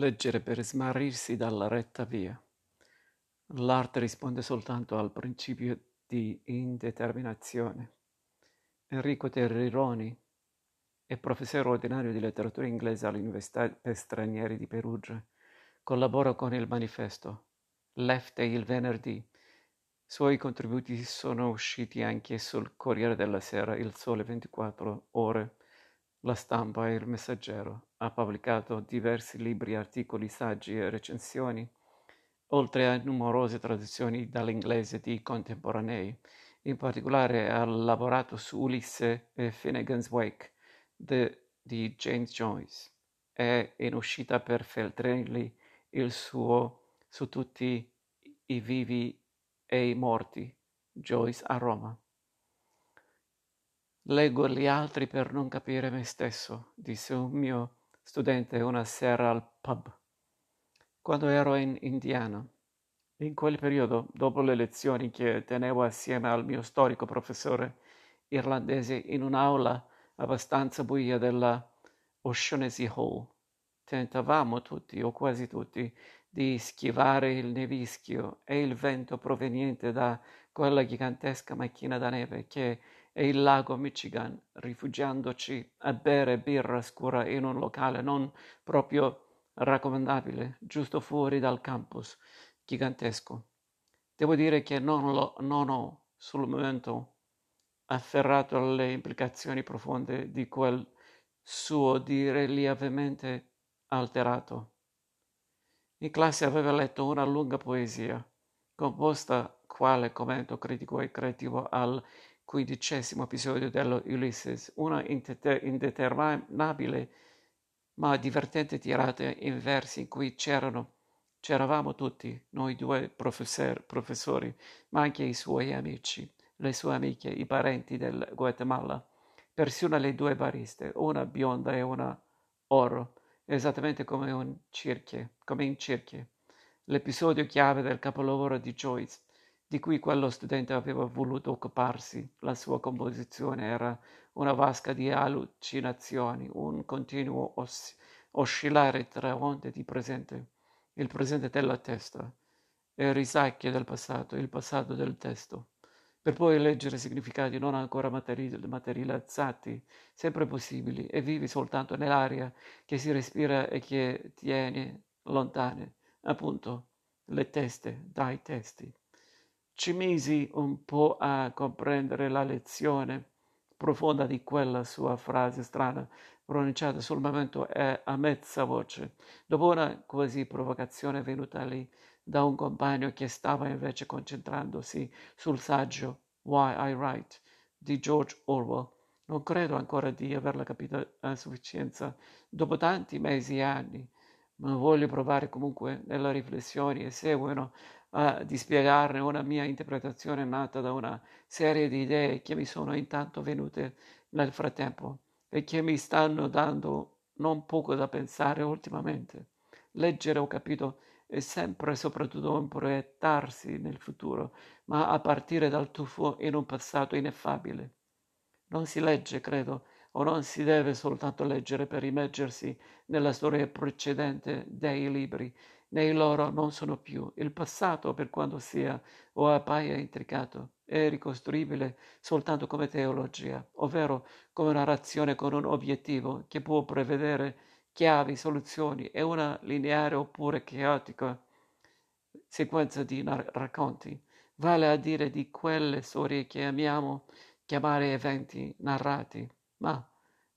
Leggere per smarrirsi dalla retta via. L'arte risponde soltanto al principio di indeterminazione. Enrico Terrironi è professore ordinario di letteratura inglese all'Università per stranieri di Perugia. Collabora con il manifesto Left Day il venerdì. Suoi contributi sono usciti anche sul Corriere della Sera, Il Sole 24 Ore la Stampa e Il Messaggero. Ha pubblicato diversi libri, articoli, saggi e recensioni, oltre a numerose traduzioni dall'inglese di contemporanei. In particolare ha lavorato su Ulisse e Finnegan's Wake de, di James Joyce. È in uscita per Feltrinelli il suo Su tutti i vivi e i morti, Joyce a Roma. Leggo gli altri per non capire me stesso, disse un mio studente una sera al pub, quando ero in Indiana. In quel periodo, dopo le lezioni che tenevo assieme al mio storico professore irlandese in un'aula abbastanza buia della O'Shaughnessy Hall, tentavamo tutti, o quasi tutti, di schivare il nevischio e il vento proveniente da quella gigantesca macchina da neve che e il lago Michigan, rifugiandoci a bere birra scura in un locale non proprio raccomandabile, giusto fuori dal campus gigantesco. Devo dire che non, lo, non ho sul momento afferrato le implicazioni profonde di quel suo dire lievemente alterato. In classe aveva letto una lunga poesia, composta quale commento critico e creativo al quindicesimo episodio dello Ulysses, una indeterminabile ma divertente tirata in versi in cui c'erano, c'eravamo tutti, noi due professor, professori, ma anche i suoi amici, le sue amiche, i parenti del Guatemala, persino le due bariste, una bionda e una oro, esattamente come, un cirche, come in cerchie. L'episodio chiave del capolavoro di Joyce, di cui quello studente aveva voluto occuparsi. La sua composizione era una vasca di allucinazioni, un continuo os- oscillare tra onde di presente, il presente della testa e risacchie del passato, il passato del testo, per poi leggere significati non ancora materi- materializzati, sempre possibili e vivi soltanto nell'aria che si respira e che tiene lontane, appunto, le teste dai testi. Ci misi un po' a comprendere la lezione profonda di quella sua frase strana, pronunciata sul momento e a mezza voce, dopo una quasi provocazione venuta lì da un compagno che stava invece concentrandosi sul saggio Why I Write di George Orwell. Non credo ancora di averla capita a sufficienza dopo tanti mesi e anni, ma voglio provare comunque nelle riflessioni che seguono uh, di spiegarne una mia interpretazione nata da una serie di idee che mi sono intanto venute nel frattempo e che mi stanno dando non poco da pensare ultimamente. Leggere, ho capito, è sempre e soprattutto un proiettarsi nel futuro, ma a partire dal tuffo in un passato ineffabile. Non si legge, credo, o non si deve soltanto leggere per immergersi nella storia precedente dei libri, nei loro non sono più. Il passato, per quanto sia o appaia intricato, è ricostruibile soltanto come teologia, ovvero come narrazione con un obiettivo che può prevedere chiavi, soluzioni e una lineare oppure caotica sequenza di nar- racconti, vale a dire di quelle storie che amiamo chiamare eventi narrati, ma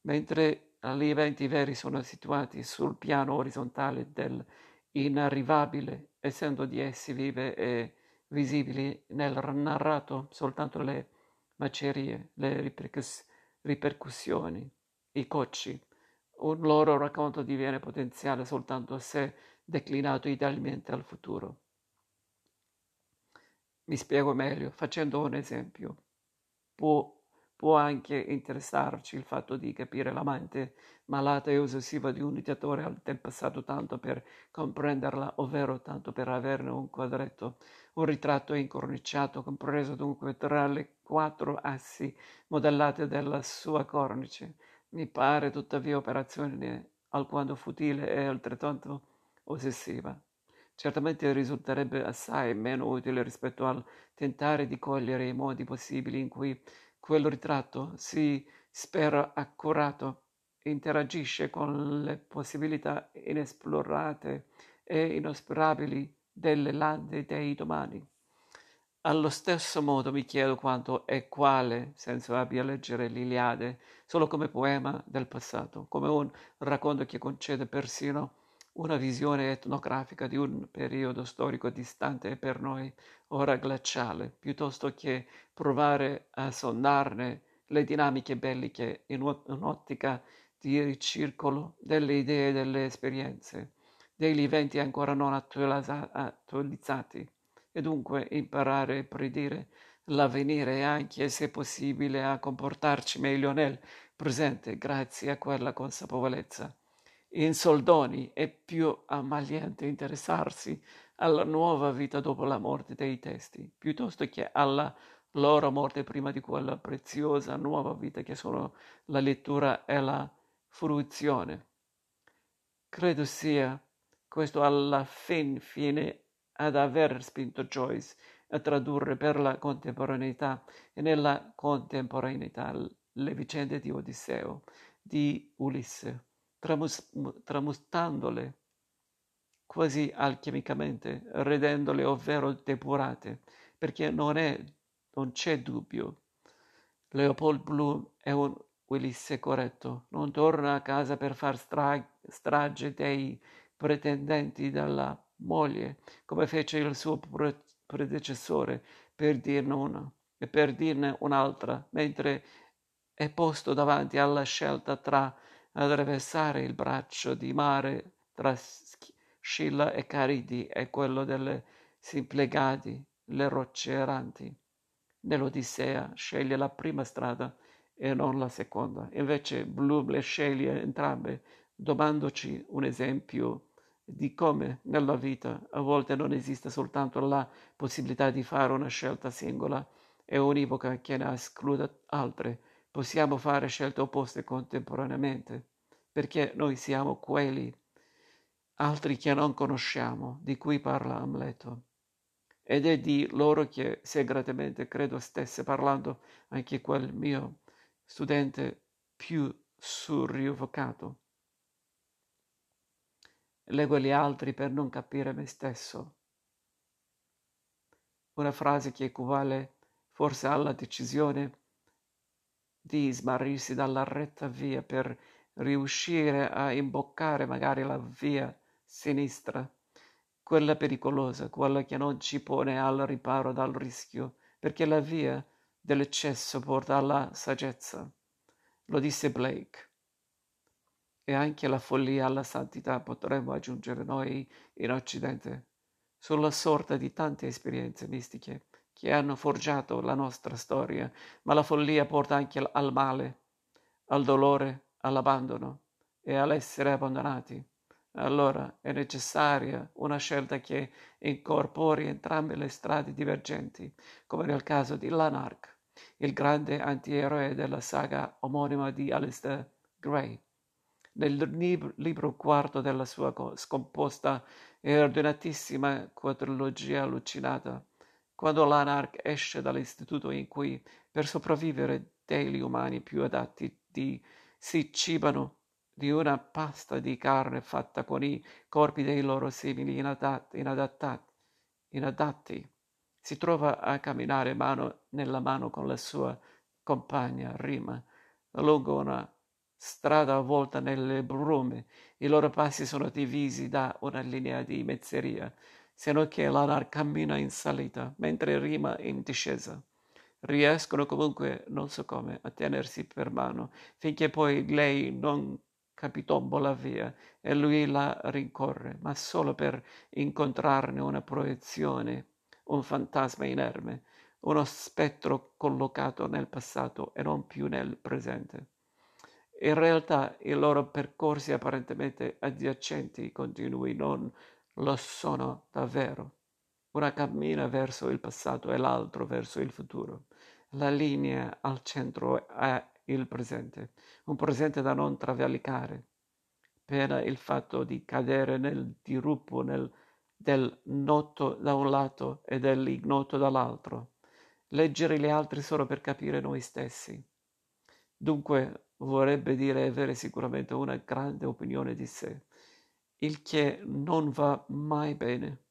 mentre gli eventi veri sono situati sul piano orizzontale del inarrivabile, essendo di essi vive e visibili nel narrato soltanto le macerie, le ripercuss- ripercussioni, i cocci. Un loro racconto diviene potenziale soltanto se declinato idealmente al futuro. Mi spiego meglio facendo un esempio. Può Può anche interessarci il fatto di capire la mente malata e ossessiva di un dittatore passato tanto per comprenderla, ovvero tanto per averne un quadretto, un ritratto incorniciato, compreso dunque tra le quattro assi modellate della sua cornice. Mi pare tuttavia operazione alquanto futile e altrettanto ossessiva. Certamente risulterebbe assai meno utile rispetto al tentare di cogliere i modi possibili in cui quel ritratto si spera accurato interagisce con le possibilità inesplorate e inosperabili delle lande dei domani. Allo stesso modo mi chiedo quanto e quale senso abbia leggere l'Iliade solo come poema del passato, come un racconto che concede persino una visione etnografica di un periodo storico distante e per noi ora glaciale, piuttosto che provare a sondarne le dinamiche belliche in un'ottica di ricircolo delle idee e delle esperienze, degli eventi ancora non attualizzati, e dunque imparare a predire l'avvenire e anche, se possibile, a comportarci meglio nel presente grazie a quella consapevolezza. In soldoni è più ammaliante interessarsi alla nuova vita dopo la morte dei testi, piuttosto che alla loro morte prima di quella preziosa nuova vita che sono la lettura e la fruizione. Credo sia questo alla fin fine ad aver spinto Joyce a tradurre per la contemporaneità e nella contemporaneità le vicende di Odisseo, di Ulisse, tramus- tramustandole quasi alchimicamente, redendole ovvero depurate, perché non, è, non c'è dubbio. Leopold Bloom è un Ulisse corretto, non torna a casa per far stra- strage dei pretendenti dalla moglie, come fece il suo pre- predecessore, per dirne una e per dirne un'altra, mentre è posto davanti alla scelta tra attraversare il braccio di mare tra Scilla e Caridi e quello delle Simplegadi, le rocce erranti. Nell'Odissea sceglie la prima strada e non la seconda. Invece Bloom le sceglie entrambe, domandoci un esempio di come nella vita a volte non esiste soltanto la possibilità di fare una scelta singola e univoca che ne escluda altre. Possiamo fare scelte opposte contemporaneamente, perché noi siamo quelli, altri che non conosciamo, di cui parla Amleto ed è di loro che segretamente credo stesse parlando anche quel mio studente più surrievocato. Leggo gli altri per non capire me stesso. Una frase che equivale forse alla decisione di smarrirsi dalla retta via per riuscire a imboccare magari la via sinistra, quella pericolosa, quella che non ci pone al riparo dal rischio, perché la via dell'eccesso porta alla saggezza. Lo disse Blake. E anche la follia alla santità potremmo aggiungere noi in Occidente, sulla sorta di tante esperienze mistiche che hanno forgiato la nostra storia, ma la follia porta anche al male, al dolore, all'abbandono e all'essere abbandonati allora è necessaria una scelta che incorpori entrambe le strade divergenti, come nel caso di Lanark, il grande antieroe della saga omonima di Alistair Gray. Nel libro quarto della sua scomposta e ordinatissima quadrilogia allucinata, quando Lanark esce dall'istituto in cui, per sopravvivere, degli umani più adatti di, si cibano di una pasta di carne fatta con i corpi dei loro simili inadatti, inadattati, inadatti. Si trova a camminare mano nella mano con la sua compagna Rima lungo una strada avvolta nelle brume. I loro passi sono divisi da una linea di mezzeria, se che l'Anar cammina in salita, mentre Rima in discesa. Riescono comunque, non so come, a tenersi per mano, finché poi lei non capitombola via e lui la rincorre, ma solo per incontrarne una proiezione, un fantasma inerme, uno spettro collocato nel passato e non più nel presente. In realtà i loro percorsi apparentemente adiacenti continui non lo sono davvero. Una cammina verso il passato e l'altro verso il futuro. La linea al centro è il presente, un presente da non travalicare, pena il fatto di cadere nel diruppo nel, del noto da un lato e dell'ignoto dall'altro, leggere gli altri solo per capire noi stessi. Dunque vorrebbe dire avere sicuramente una grande opinione di sé, il che non va mai bene,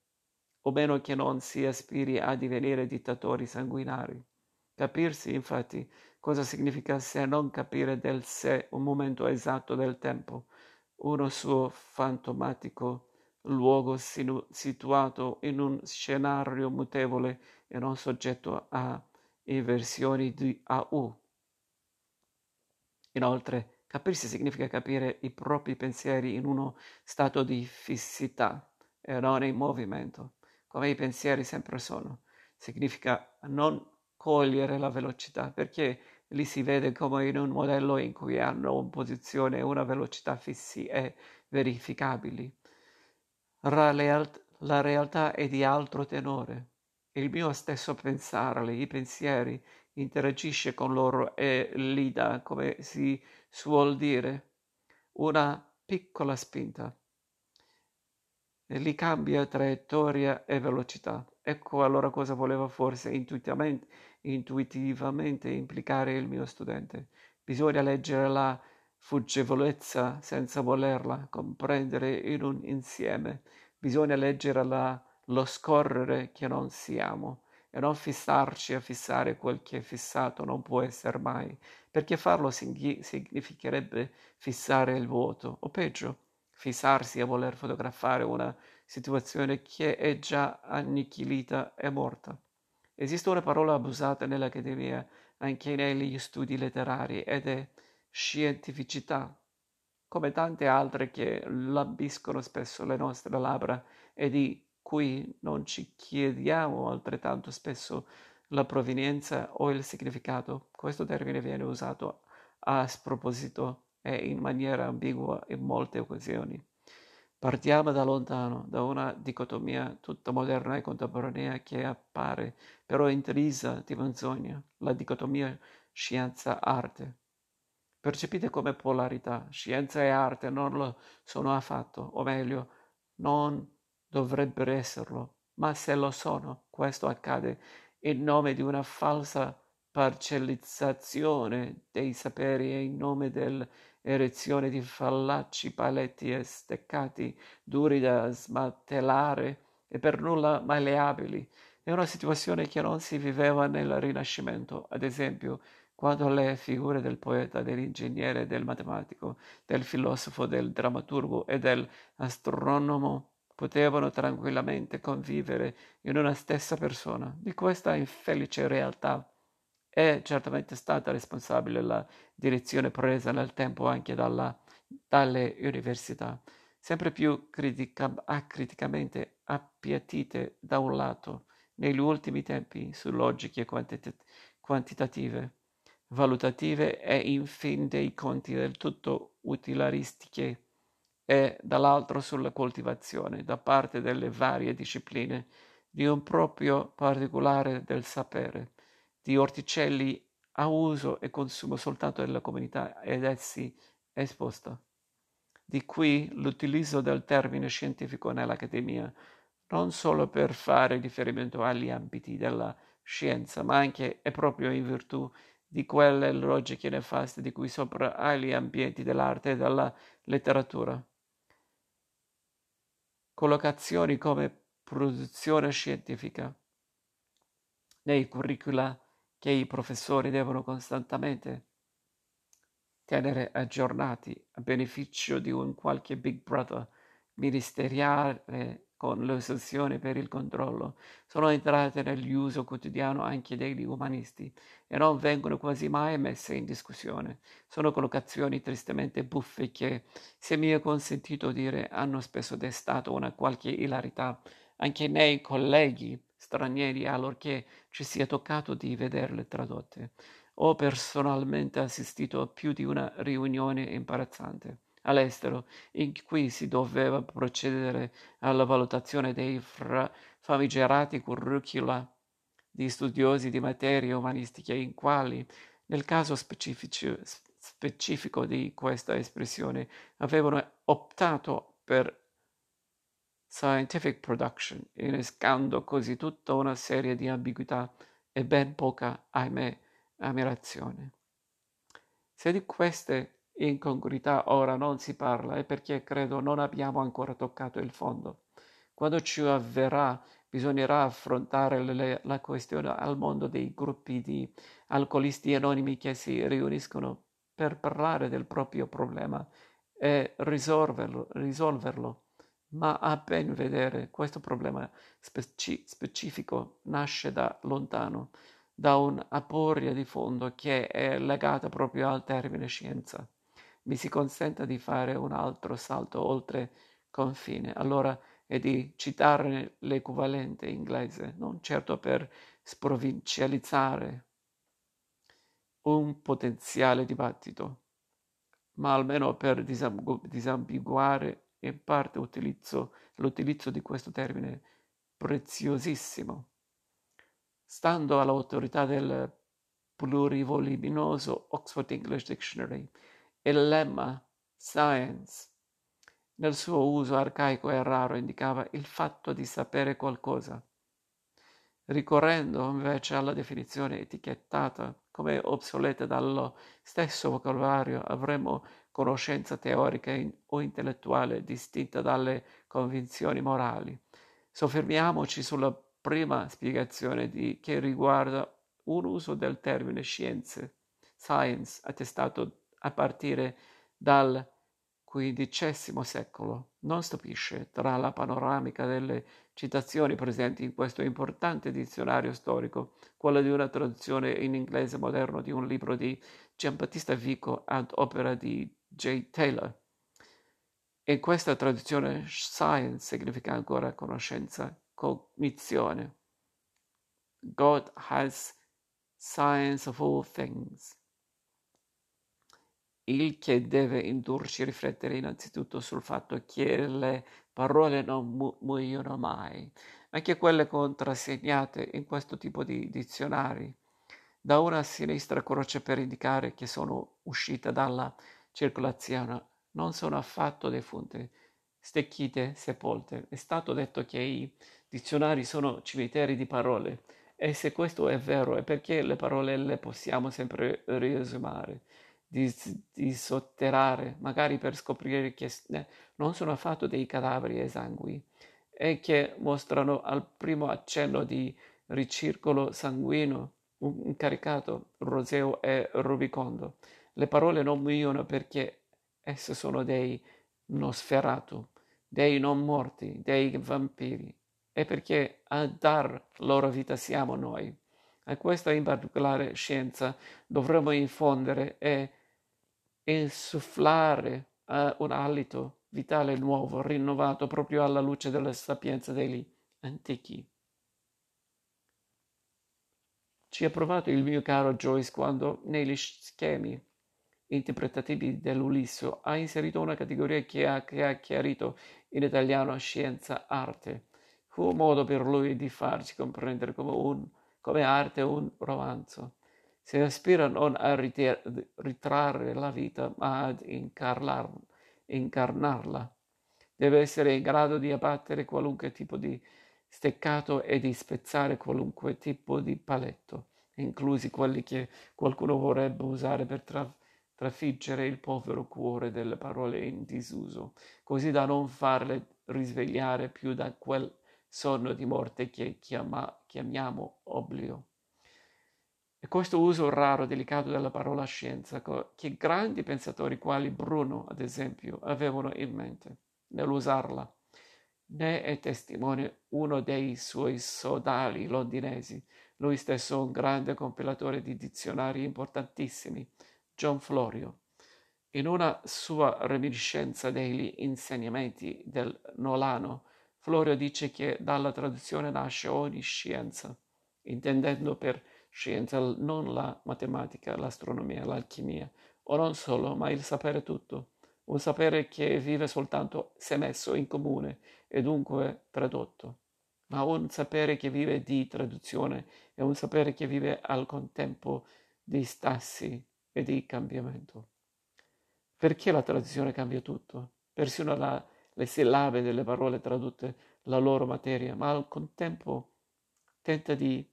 o meno che non si aspiri a divenire dittatori sanguinari. Capirsi, infatti, cosa significa se non capire del sé un momento esatto del tempo, uno suo fantomatico luogo sinu- situato in un scenario mutevole e non soggetto a inversioni di AU. Inoltre, capirsi significa capire i propri pensieri in uno stato di fissità e non in movimento, come i pensieri sempre sono. Significa non cogliere la velocità, perché li si vede come in un modello in cui hanno una posizione e una velocità fissi e verificabili. La realtà è di altro tenore. Il mio stesso pensare, i pensieri, interagisce con loro e gli dà, come si suol dire, una piccola spinta. E li cambia traiettoria e velocità. Ecco allora cosa voleva forse intuitivamente, intuitivamente implicare il mio studente. Bisogna leggere la fuggevolezza senza volerla comprendere in un insieme. Bisogna leggere la, lo scorrere che non siamo e non fissarci a fissare quel che è fissato non può essere mai, perché farlo significherebbe fissare il vuoto, o peggio, fissarsi a voler fotografare una situazione che è già annichilita e morta. Esiste una parola abusata nell'Accademia, anche negli studi letterari, ed è scientificità, come tante altre che lambiscono spesso le nostre labbra e di cui non ci chiediamo altrettanto spesso la provenienza o il significato. Questo termine viene usato a sproposito e in maniera ambigua in molte occasioni. Partiamo da lontano, da una dicotomia tutta moderna e contemporanea che appare però intrisa di menzogna, la dicotomia scienza-arte. Percepite come polarità, scienza e arte non lo sono affatto, o meglio, non dovrebbero esserlo, ma se lo sono, questo accade in nome di una falsa parcellizzazione dei saperi e in nome del erezione di fallacci paletti e steccati duri da smantellare e per nulla maleabili. È una situazione che non si viveva nel Rinascimento, ad esempio, quando le figure del poeta, dell'ingegnere, del matematico, del filosofo, del drammaturgo e dell'astronomo potevano tranquillamente convivere in una stessa persona. Di questa infelice realtà è certamente stata responsabile la direzione presa nel tempo anche dalla, dalle università, sempre più critica, acriticamente appiattite da un lato negli ultimi tempi su logiche quantit- quantitative, valutative e in fin dei conti del tutto utilaristiche e dall'altro sulla coltivazione da parte delle varie discipline di un proprio particolare del sapere di orticelli a uso e consumo soltanto della comunità ed essi esposta. Di qui l'utilizzo del termine scientifico nell'Accademia, non solo per fare riferimento agli ambiti della scienza, ma anche e proprio in virtù di quelle logiche nefaste di cui sopra agli ambienti dell'arte e della letteratura. Collocazioni come produzione scientifica nei curricula che i professori devono costantemente tenere aggiornati a beneficio di un qualche Big Brother ministeriale con l'ossessione per il controllo, sono entrate nell'uso quotidiano anche degli umanisti e non vengono quasi mai messe in discussione. Sono collocazioni tristemente buffe che, se mi è consentito dire, hanno spesso destato una qualche ilarità anche nei colleghi stranieri allorché ci sia toccato di vederle tradotte. Ho personalmente assistito a più di una riunione imbarazzante all'estero in cui si doveva procedere alla valutazione dei fra- famigerati curricula di studiosi di materie umanistiche in quali, nel caso specifico, specifico di questa espressione, avevano optato per scientific production, innescando così tutta una serie di ambiguità e ben poca, ahimè, ammirazione. Se di queste incongruità ora non si parla è perché credo non abbiamo ancora toccato il fondo. Quando ci avverrà bisognerà affrontare le, la questione al mondo dei gruppi di alcolisti anonimi che si riuniscono per parlare del proprio problema e risolverlo, risolverlo. Ma a ben vedere questo problema speci- specifico nasce da lontano, da un'aporia di fondo che è legata proprio al termine scienza. Mi si consenta di fare un altro salto oltre confine. Allora e di citare l'equivalente inglese, non certo per sprovincializzare un potenziale dibattito, ma almeno per disambiguare in parte utilizzo, l'utilizzo di questo termine preziosissimo. Stando all'autorità del plurivoluminoso Oxford English Dictionary, il lemma science nel suo uso arcaico e raro indicava il fatto di sapere qualcosa. Ricorrendo invece alla definizione etichettata come obsoleta dallo stesso vocabolario, avremmo conoscenza teorica o intellettuale distinta dalle convinzioni morali. Soffermiamoci sulla prima spiegazione di, che riguarda un uso del termine scienze, science, attestato a partire dal XV secolo. Non stupisce, tra la panoramica delle citazioni presenti in questo importante dizionario storico, quella di una traduzione in inglese moderno di un libro di Giambattista Vico ad opera di J. Taylor. In questa traduzione science significa ancora conoscenza, cognizione. God has science of all things il che deve indurci a riflettere innanzitutto sul fatto che le parole non mu- muoiono mai, anche quelle contrassegnate in questo tipo di dizionari, da una sinistra croce per indicare che sono uscite dalla circolazione, non sono affatto defunte, stecchite, sepolte. È stato detto che i dizionari sono cimiteri di parole, e se questo è vero è perché le parole le possiamo sempre riesumare di, di sotterrare, magari per scoprire che non sono affatto dei cadaveri esangui e che mostrano al primo accenno di ricircolo sanguigno un caricato roseo e rubicondo. Le parole non muoiono perché esse sono dei nosferatu, dei non morti, dei vampiri, e perché a dar loro vita siamo noi. A questa in particolare scienza dovremmo infondere e insufflare uh, un alito vitale nuovo, rinnovato proprio alla luce della sapienza degli antichi. Ci ha provato il mio caro Joyce quando negli schemi interpretativi dell'Ulisso ha inserito una categoria che ha, che ha chiarito in italiano scienza-arte. Fu un modo per lui di farci comprendere come, un, come arte un romanzo. Si aspira non a ritrarre la vita, ma ad incarnarla. Deve essere in grado di abbattere qualunque tipo di steccato e di spezzare qualunque tipo di paletto, inclusi quelli che qualcuno vorrebbe usare per tra- trafiggere il povero cuore delle parole in disuso, così da non farle risvegliare più da quel sonno di morte che chiama- chiamiamo oblio. E questo uso raro e delicato della parola scienza che grandi pensatori quali Bruno, ad esempio, avevano in mente nell'usarla. Ne è testimone uno dei suoi sodali londinesi, lui stesso un grande compilatore di dizionari importantissimi, John Florio. In una sua reminiscenza degli insegnamenti del Nolano, Florio dice che dalla traduzione nasce ogni scienza, intendendo per scienza non la matematica, l'astronomia, l'alchimia, o non solo, ma il sapere tutto, un sapere che vive soltanto se messo in comune e dunque tradotto, ma un sapere che vive di traduzione e un sapere che vive al contempo di stassi e di cambiamento. Perché la traduzione cambia tutto? Persino la, le sillabe delle parole tradotte, la loro materia, ma al contempo tenta di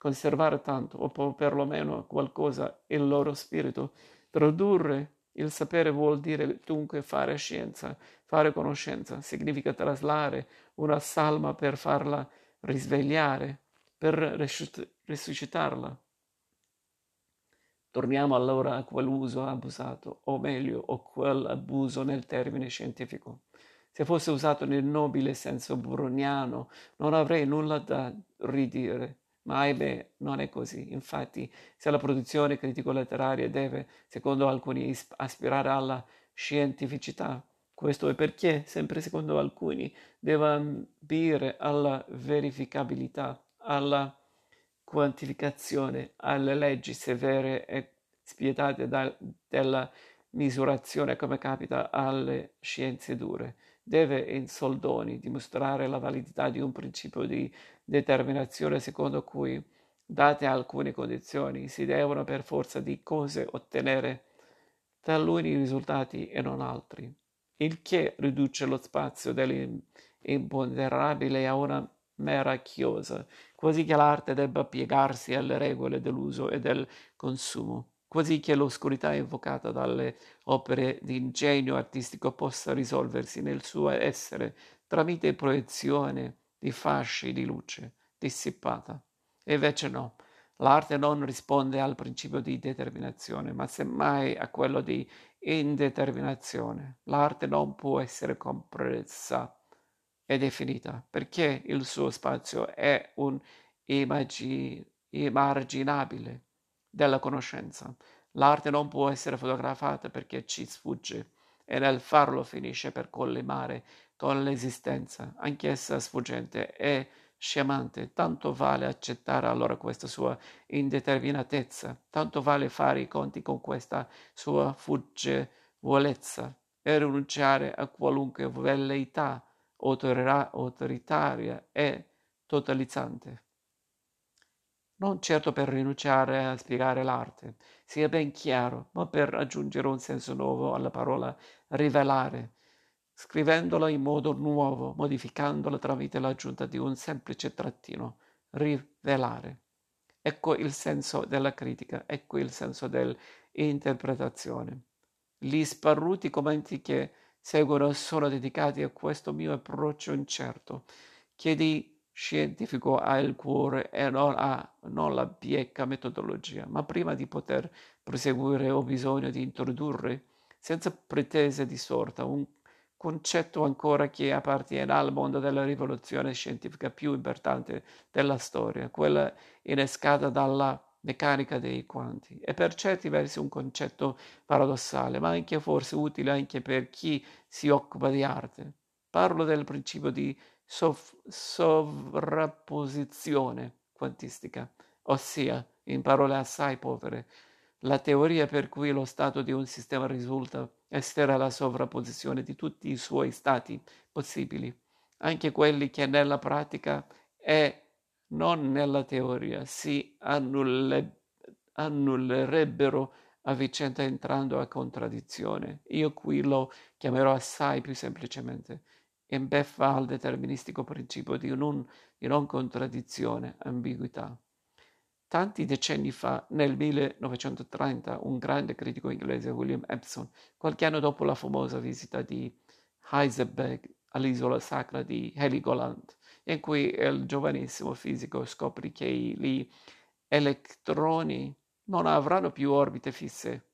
conservare tanto, o perlomeno qualcosa, il loro spirito. Tradurre il sapere vuol dire dunque fare scienza, fare conoscenza, significa traslare una salma per farla risvegliare, per risuscitarla. Torniamo allora a quell'uso abusato, o meglio, o quell'abuso nel termine scientifico. Se fosse usato nel nobile senso bruniano, non avrei nulla da ridire. Ma ahimè, non è così. Infatti, se la produzione critico-letteraria deve, secondo alcuni, aspirare alla scientificità, questo è perché, sempre secondo alcuni, deve ambire alla verificabilità, alla quantificazione, alle leggi severe e spietate da, della misurazione come capita alle scienze dure. Deve in soldoni dimostrare la validità di un principio di determinazione secondo cui, date alcune condizioni, si devono per forza di cose ottenere taluni risultati e non altri, il che riduce lo spazio dell'imponderabile a una mera chiosa, quasi che l'arte debba piegarsi alle regole dell'uso e del consumo, quasi che l'oscurità invocata dalle opere di ingegno artistico possa risolversi nel suo essere tramite proiezione di fasci di luce dissipata. E invece no, l'arte non risponde al principio di determinazione, ma semmai a quello di indeterminazione. L'arte non può essere compressa e definita perché il suo spazio è un immagine immarginabile della conoscenza. L'arte non può essere fotografata perché ci sfugge e nel farlo finisce per collimare con l'esistenza, anch'essa sfuggente e scemante. Tanto vale accettare allora questa sua indeterminatezza, tanto vale fare i conti con questa sua fuggevolezza e rinunciare a qualunque velleità autoritaria e totalizzante. Non certo per rinunciare a spiegare l'arte, sia ben chiaro, ma per aggiungere un senso nuovo alla parola rivelare, scrivendola in modo nuovo, modificandola tramite l'aggiunta di un semplice trattino, rivelare. Ecco il senso della critica, ecco il senso dell'interpretazione. Gli sparruti commenti che seguono sono dedicati a questo mio approccio incerto, che di scientifico ha il cuore e non ha non la bieca metodologia, ma prima di poter proseguire ho bisogno di introdurre, senza pretese di sorta, un concetto ancora che appartiene al mondo della rivoluzione scientifica più importante della storia, quella innescata dalla meccanica dei quanti. È per certi versi un concetto paradossale, ma anche forse utile anche per chi si occupa di arte. Parlo del principio di sov- sovrapposizione quantistica, ossia, in parole assai povere, la teoria per cui lo stato di un sistema risulta essere la sovrapposizione di tutti i suoi stati possibili, anche quelli che nella pratica e non nella teoria si annulle, annullerebbero a vicenda entrando a contraddizione. Io qui lo chiamerò assai più semplicemente. Imbeffa al deterministico principio di non, di non contraddizione, ambiguità. Tanti decenni fa, nel 1930, un grande critico inglese, William Epson, qualche anno dopo la famosa visita di Heisenberg all'isola sacra di Heligoland, in cui il giovanissimo fisico scoprì che gli elettroni non avranno più orbite fisse.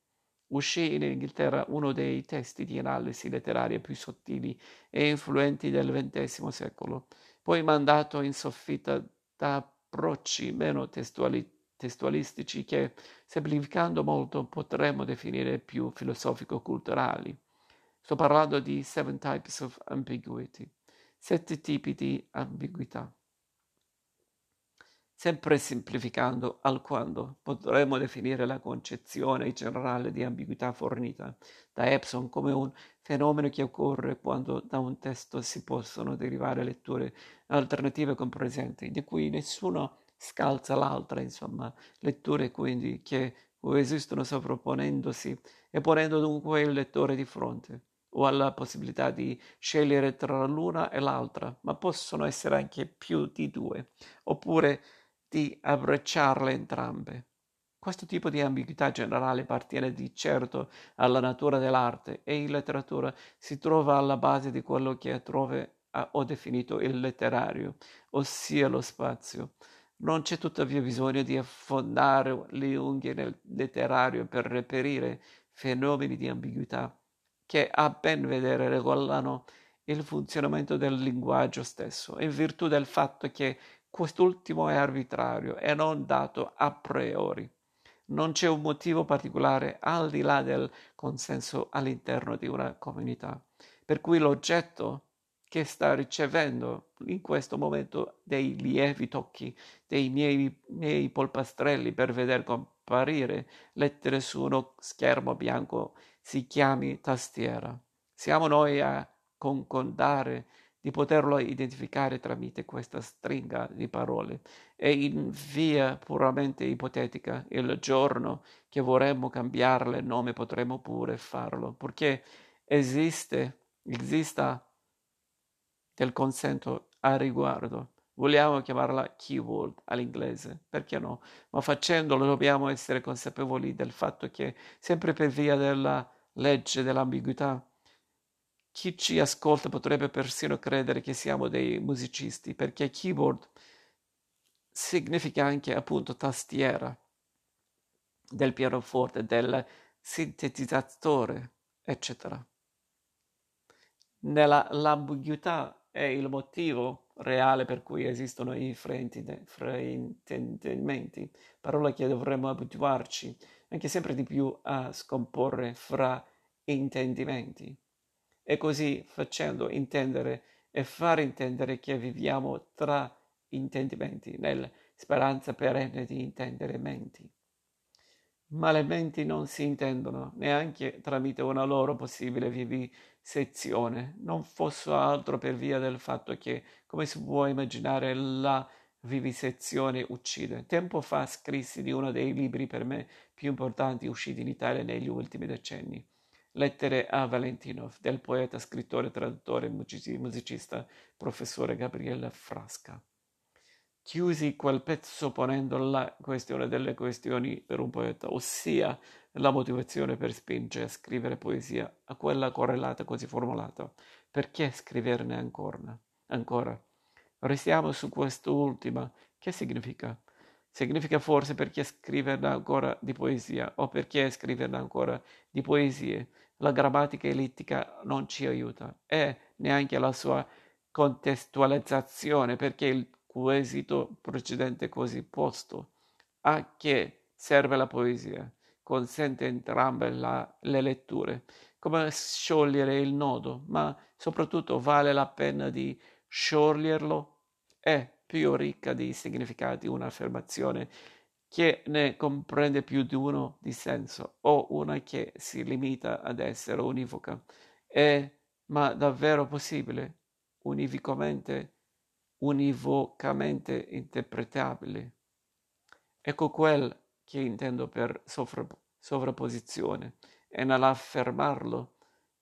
Uscì in Inghilterra uno dei testi di analisi letteraria più sottili e influenti del XX secolo, poi mandato in soffitta da approcci meno testuali, testualistici che, semplificando molto, potremmo definire più filosofico-culturali. Sto parlando di Seven Types of Ambiguity, sette tipi di ambiguità. Sempre semplificando alquanto potremmo definire la concezione generale di ambiguità fornita da Epson come un fenomeno che occorre quando da un testo si possono derivare letture alternative compresenti, di cui nessuno scalza l'altra, insomma, letture quindi che o esistono sovrapponendosi e ponendo dunque il lettore di fronte o alla possibilità di scegliere tra l'una e l'altra, ma possono essere anche più di due, oppure di abbracciarle entrambe. Questo tipo di ambiguità generale appartiene di certo alla natura dell'arte e in letteratura si trova alla base di quello che Trove ho definito il letterario, ossia lo spazio. Non c'è tuttavia bisogno di affondare le unghie nel letterario per reperire fenomeni di ambiguità che a ben vedere regolano il funzionamento del linguaggio stesso, in virtù del fatto che quest'ultimo è arbitrario e non dato a priori. Non c'è un motivo particolare al di là del consenso all'interno di una comunità, per cui l'oggetto che sta ricevendo in questo momento dei lievi tocchi dei miei, miei polpastrelli per veder comparire lettere su uno schermo bianco si chiami tastiera. Siamo noi a concordare di poterlo identificare tramite questa stringa di parole e in via puramente ipotetica il giorno che vorremmo cambiarle nome potremmo pure farlo, perché esiste, esista del consento a riguardo. Vogliamo chiamarla keyword all'inglese, perché no? Ma facendolo dobbiamo essere consapevoli del fatto che sempre per via della legge dell'ambiguità chi ci ascolta potrebbe persino credere che siamo dei musicisti, perché keyboard significa anche appunto tastiera del pianoforte, del sintetizzatore, eccetera. Nella l'ambiguità è il motivo reale per cui esistono i fraintendimenti, parola che dovremmo abituarci anche sempre di più a scomporre fra intendimenti e così facendo intendere e far intendere che viviamo tra intendimenti, nella speranza perenne di intendere menti. Ma le menti non si intendono neanche tramite una loro possibile vivisezione, non fosse altro per via del fatto che, come si può immaginare, la vivisezione uccide. Tempo fa scrissi di uno dei libri per me più importanti usciti in Italia negli ultimi decenni Lettere a Valentinov del poeta, scrittore, traduttore, musicista, professore Gabriele Frasca. Chiusi quel pezzo ponendo la questione delle questioni per un poeta, ossia la motivazione per spingere a scrivere poesia, a quella correlata così formulata. Perché scriverne ancora? ancora? Restiamo su quest'ultima. Che significa? Significa forse perché scriverne ancora di poesia o perché scriverne ancora di poesie la grammatica ellittica non ci aiuta e neanche la sua contestualizzazione perché il quesito precedente così posto a che serve la poesia? Consente entrambe la, le letture. Come sciogliere il nodo? Ma soprattutto vale la pena di scioglierlo? È più ricca di significati un'affermazione che ne comprende più di uno di senso o una che si limita ad essere univoca. È ma davvero possibile, univocamente, univocamente interpretabile. Ecco quel che intendo per sovra- sovrapposizione e nell'affermarlo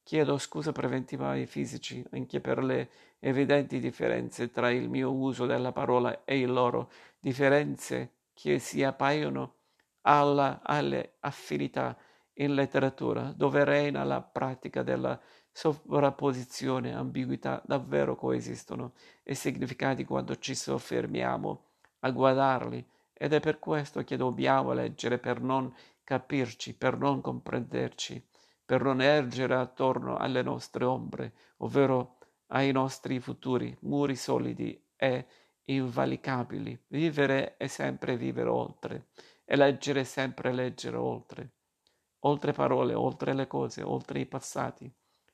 chiedo scusa preventiva ai fisici anche per le evidenti differenze tra il mio uso della parola e il loro, differenze che si appaiono alla, alle affinità in letteratura, dove reina la pratica della sovrapposizione, ambiguità davvero coesistono e significati quando ci soffermiamo a guardarli. Ed è per questo che dobbiamo leggere per non capirci, per non comprenderci, per non ergere attorno alle nostre ombre, ovvero ai nostri futuri muri solidi e invalicabili. Vivere è sempre vivere oltre, e leggere è sempre leggere oltre. Oltre parole, oltre le cose, oltre i passati.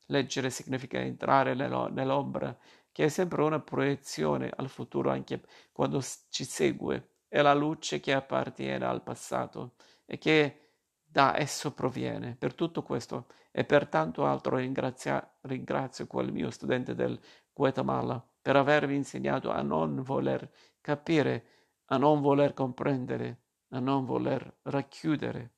Leggere significa entrare nell'ombra, che è sempre una proiezione al futuro anche quando ci segue. È la luce che appartiene al passato e che da esso proviene. Per tutto questo e per tanto altro ringrazio quel mio studente del Guatemala per avervi insegnato a non voler capire, a non voler comprendere, a non voler racchiudere.